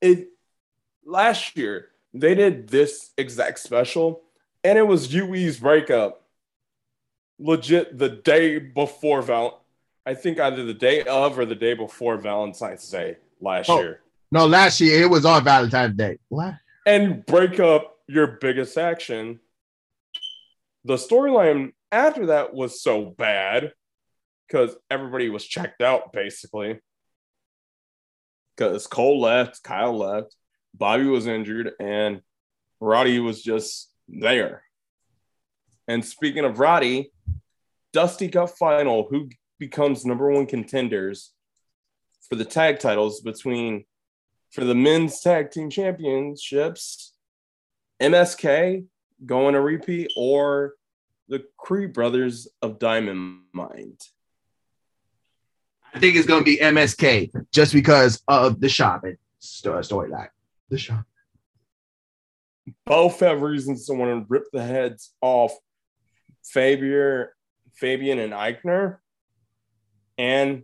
It last year they did this exact special, and it was UE's breakup. Legit the day before Val I think either the day of or the day before Valentine's Day last Oh. year. No, last year it was on Valentine's Day. What? and break up your biggest action. The storyline after that was so bad because everybody was checked out basically. Because Cole left, Kyle left, Bobby was injured, and Roddy was just there. And speaking of Roddy, Dusty Cup final, who becomes number one contenders for the tag titles between for the men's tag team championships, MSK going to repeat or the Creed brothers of Diamond Mine. I think it's gonna be MSK just because of the shopping story storyline. The shop. Both have reasons to want to rip the heads off Fabian, Fabian and Aichner, and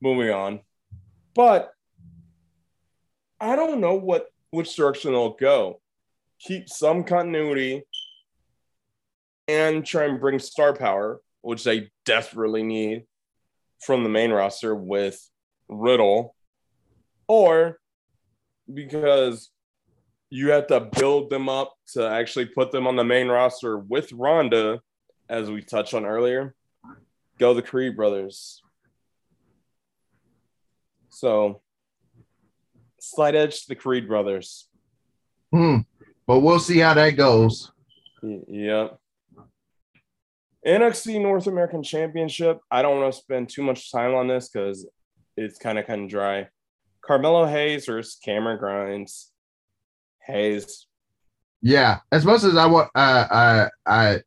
moving on. But I don't know what which direction they'll go. Keep some continuity and try and bring star power, which they desperately need from the main roster with Riddle, or because you have to build them up to actually put them on the main roster with Ronda, as we touched on earlier. Go the Creed brothers. So, slight edge to the Creed brothers. Hmm. But we'll see how that goes. Yep. NXT North American Championship. I don't want to spend too much time on this because it's kind of kind of dry. Carmelo Hayes versus Cameron Grimes. Hayes. Yeah, as much as I want, uh, I, I,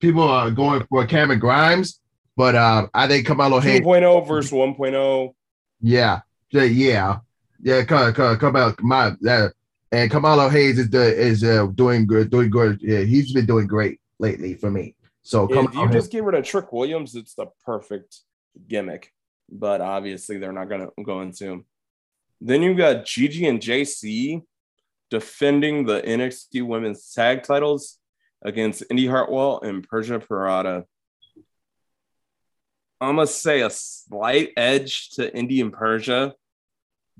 people are going for Cameron Grimes, but uh, I think Carmelo Hayes. 2.0 versus oh. 1.0. Yeah, yeah, yeah, yeah. Come, come, come out, my that, and Carmelo Hayes is the is uh, doing good, doing good. Yeah, he's been doing great lately for me. So come If you just get rid of Trick Williams, it's the perfect gimmick. But obviously, they're not going to go into. Then you've got Gigi and JC defending the NXT Women's Tag Titles against Indy Hartwell and Persia Pirotta. I'm gonna say a slight edge to Indy and Persia,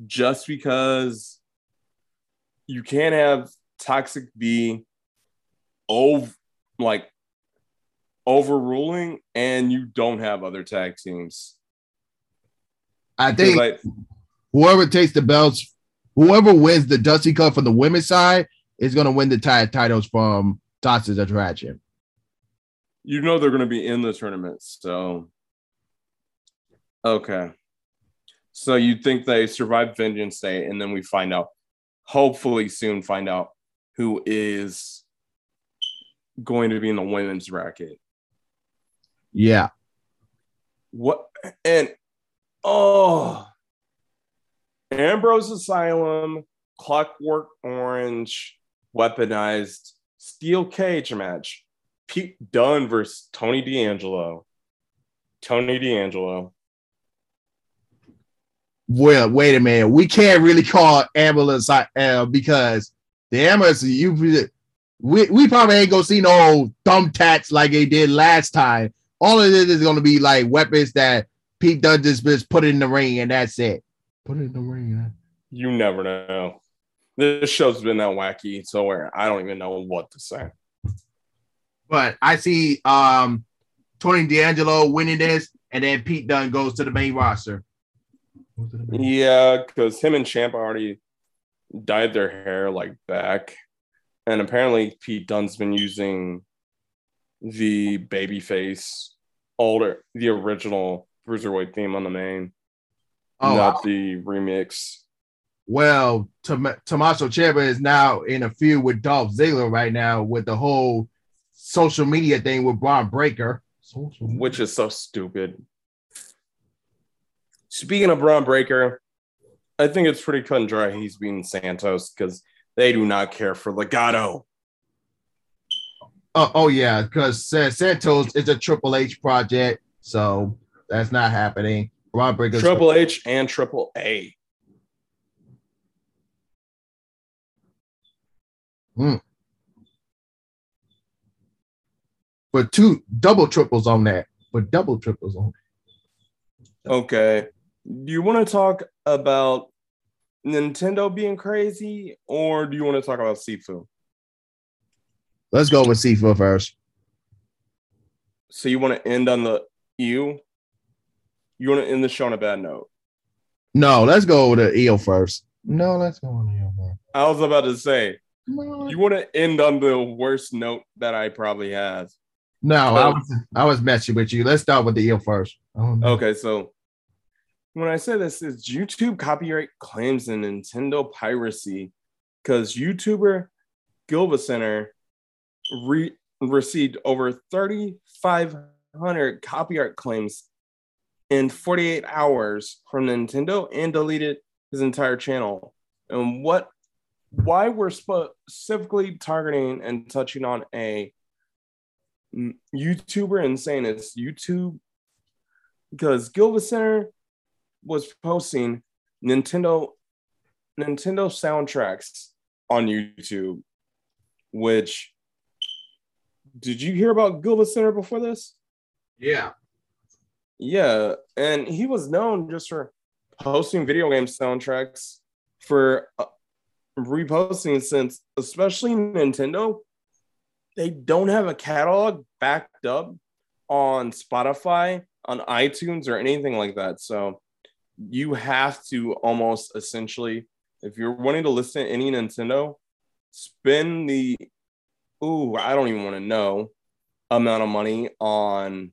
just because you can't have Toxic B over like overruling, and you don't have other tag teams. I think Like, whoever takes the belts, whoever wins the Dusty Cup from the women's side is going to win the tag titles from Toxic Attraction. you know they're going to be in the tournament. So, okay. So you think they survive Vengeance Day, and then we find out, hopefully soon, find out who is going to be in the women's bracket. Yeah. What and oh, Ambrose Asylum, Clockwork Orange, weaponized steel cage match. Pete Dunne versus Tony D'Angelo. Tony D'Angelo. Well, wait a minute. We can't really call ambulance uh, because the ambulance you we, we probably ain't gonna see no thumbtacks like they did last time. All of this is gonna be like weapons that Pete Dunne just, just put in the ring and that's it. Put it in the ring. You never know. This show's been that wacky, so where I don't even know what to say. But I see um Tony D'Angelo winning this, and then Pete Dunne goes to the main roster. Yeah, because him and Champ already dyed their hair like back. And apparently Pete Dunne's been using the babyface older the original Bruiserweight theme on the main, Oh, not the remix. Well, Tom- Tommaso Ciampa is now in a feud with Dolph Ziggler right now with the whole social media thing with Bron Breakker. Which is so stupid. Speaking of Bron Breakker, I think it's pretty cut and dry. He's being Santos because they do not care for Legado. Oh, oh yeah, because Santos is a Triple H project, so that's not happening. Bron Breakker. Triple H and Triple A. Hmm. but two double triples on that. But double triples on. Okay. Do you want to talk about Nintendo being crazy or do you want to talk about Sifu? Let's go with Sifu first. So you want to end on the you? You want to end the show on a bad note? No, let's go with the eel first. No, let's go on the eel first. I was about to say, No, you want to end on the worst note that I probably have. no I was I was messing with you. Let's start with the eel first. Oh. Okay, so when I say this is YouTube copyright claims and Nintendo piracy, because YouTuber GilvaSunner re- received over 3,500 copyright claims in 48 hours from Nintendo and deleted his entire channel. And what, why we're specifically targeting and touching on a YouTuber and saying it's YouTube because GilvaSunner was posting Nintendo Nintendo soundtracks on YouTube, which did you hear about GilvaSunner before this? Yeah. Yeah, and he was known just for posting video game soundtracks for uh, reposting since especially Nintendo they don't have a catalog backed up on Spotify, on iTunes or anything like that. So you have to almost essentially if you're wanting to listen to any Nintendo, spend the ooh, I don't even want to know amount of money on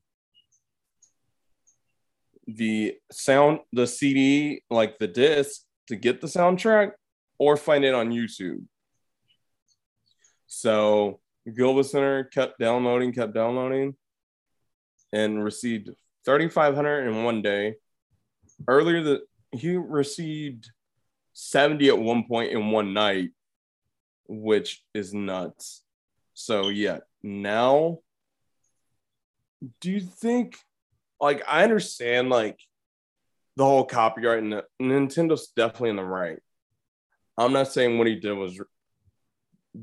the sound, the CD, like the disc to get the soundtrack, or find it on YouTube. So GilvaSunner kept downloading, kept downloading, and received 3,500 in one day. Earlier, that he received 70 at one point in one night, which is nuts. So yeah, now do you think like I understand like the whole copyright and Nintendo's definitely in the right. I'm not saying what he did was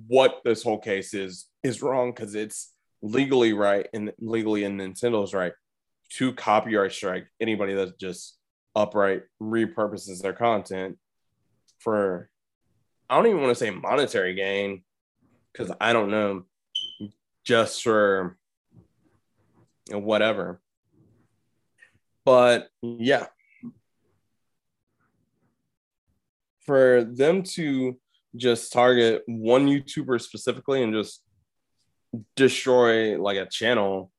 what this whole case is is wrong because it's legally right and legally in Nintendo's right to copyright strike anybody that just upright repurposes their content for I don't even want to say monetary gain because I don't know, just for whatever. But yeah, for them to just target one YouTuber specifically and just destroy like a channel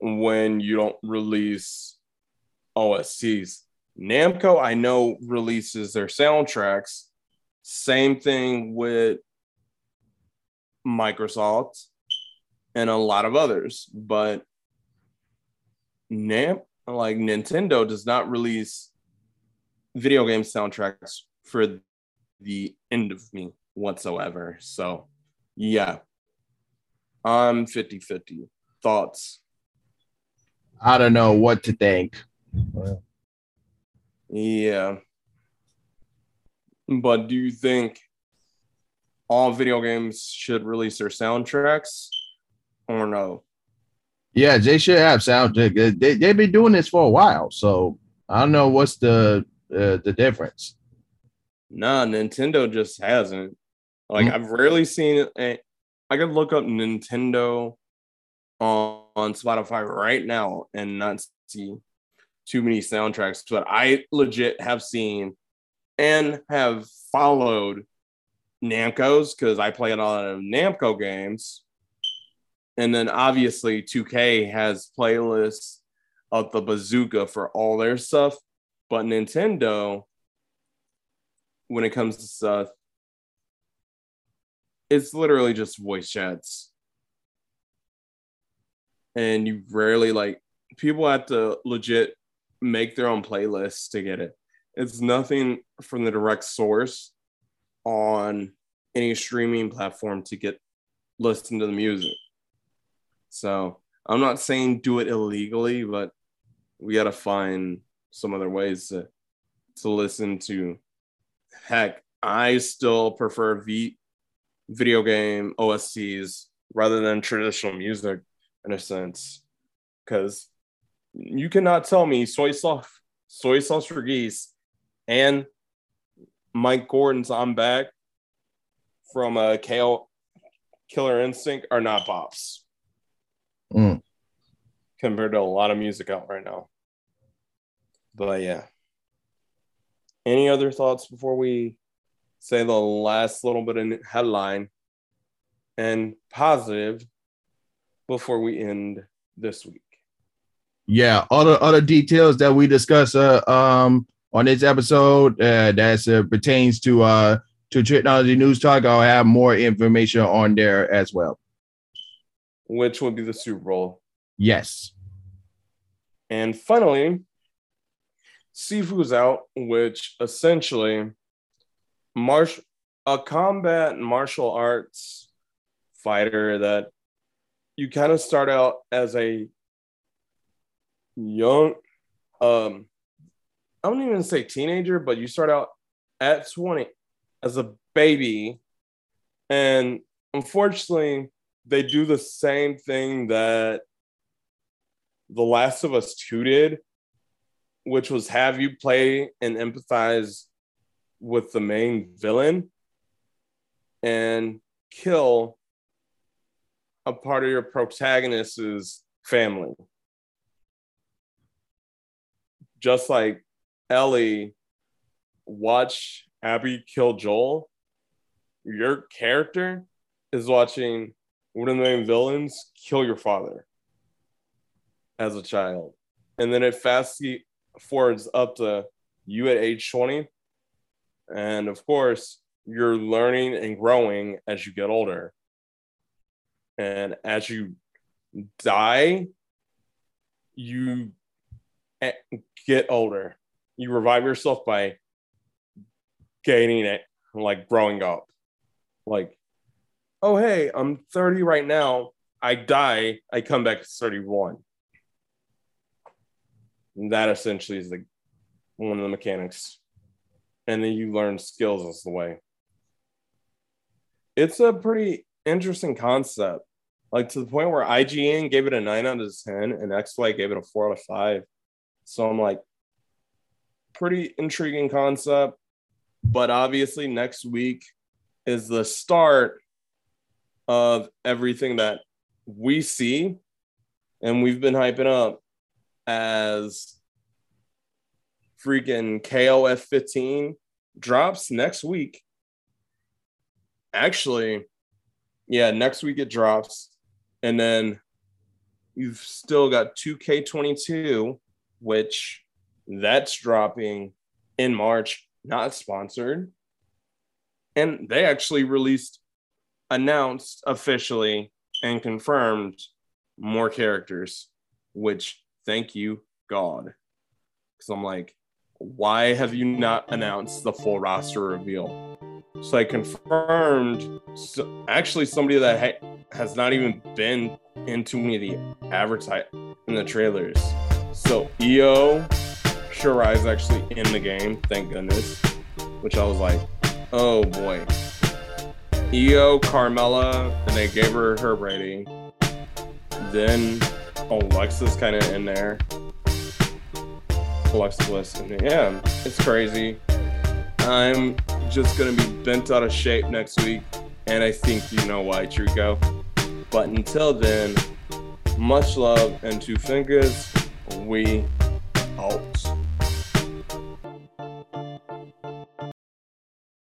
when you don't release OSTs. Namco, I know, releases their soundtracks. Same thing with Microsoft and a lot of others, but Nam like Nintendo does not release video game soundtracks for the end of me whatsoever. So, yeah, I'm 50 50. Thoughts? I don't know what to think. Yeah. But do you think all video games should release their soundtracks or no? Yeah, they should have soundtrack. They, they've been doing this for a while. So I don't know what's the uh, the difference. Nah, Nintendo just hasn't. Like, mm-hmm. I've rarely seen it. I could look up Nintendo on, on Spotify right now and not see too many soundtracks, but I legit have seen and have followed Namco's because I play a lot of Namco games. And then obviously 2K has playlists of the bazooka for all their stuff. But Nintendo, when it comes to stuff, it's literally just voice chats. And you rarely like people have to legit make their own playlists to get it. It's nothing from the direct source on any streaming platform to get listen to the music. So I'm not saying do it illegally, but we got to find some other ways to to listen to. Heck, I still prefer v, video game OSTs rather than traditional music in a sense, because you cannot tell me soy sauce, soy sauce for geese, and Mike Gordon's "I'm Back" from a uh, Kale Killer Instinct are not bops mm. compared to a lot of music out right now. But yeah. Any other thoughts before we say the last little bit of headline and positive before we end this week? Yeah, other other details that we discuss uh, um on this episode uh, that uh, pertains to uh to technology news talk. I'll have more information on there as well. Which will be the Super Bowl. Yes. And finally, Sifu's out, which essentially marsh a combat martial arts fighter that you kind of start out as a young um I don't even say teenager, but you start out at 20 as a baby. And unfortunately, they do the same thing that The Last of Us 2 did, which was have you play and empathize with the main villain and kill a part of your protagonist's family. Just like Ellie watch Abby kill Joel, your character is watching one of the main villains kill your father as a child. And then it fast forwards up to you at age 20. And of course, you're learning and growing as you get older. And as you die, you get older. You revive yourself by gaining it, like growing up. Like, oh, hey, I'm 30 right now. I die, I come back to 31. And that essentially is the one of the mechanics. And then you learn skills as the way. It's a pretty interesting concept. Like to the point where IGN gave it a nine out of 10 and XFlight gave it a four out of five. So I'm like, pretty intriguing concept. But obviously, next week is the start of everything that we see and we've been hyping up as freaking KOF 15 drops next week. Actually, yeah, next week it drops. And then you've still got 2K22, which that's dropping in March, not sponsored. And they actually released, announced officially, and confirmed more characters, which thank you, God. Because I'm like, why have you not announced the full roster reveal? So I confirmed, so actually, somebody that ha- has not even been into any of the advertise in the trailers. So Io Shirai is actually in the game, thank goodness. Which I was like, oh boy. Io, Carmella, and they gave her her rating. Then Alexa's kind of in there. Alexa Bliss, and yeah, it's crazy. I'm just gonna be bent out of shape next week, and I think you know why, Trico. But until then, much love and two fingers. We out.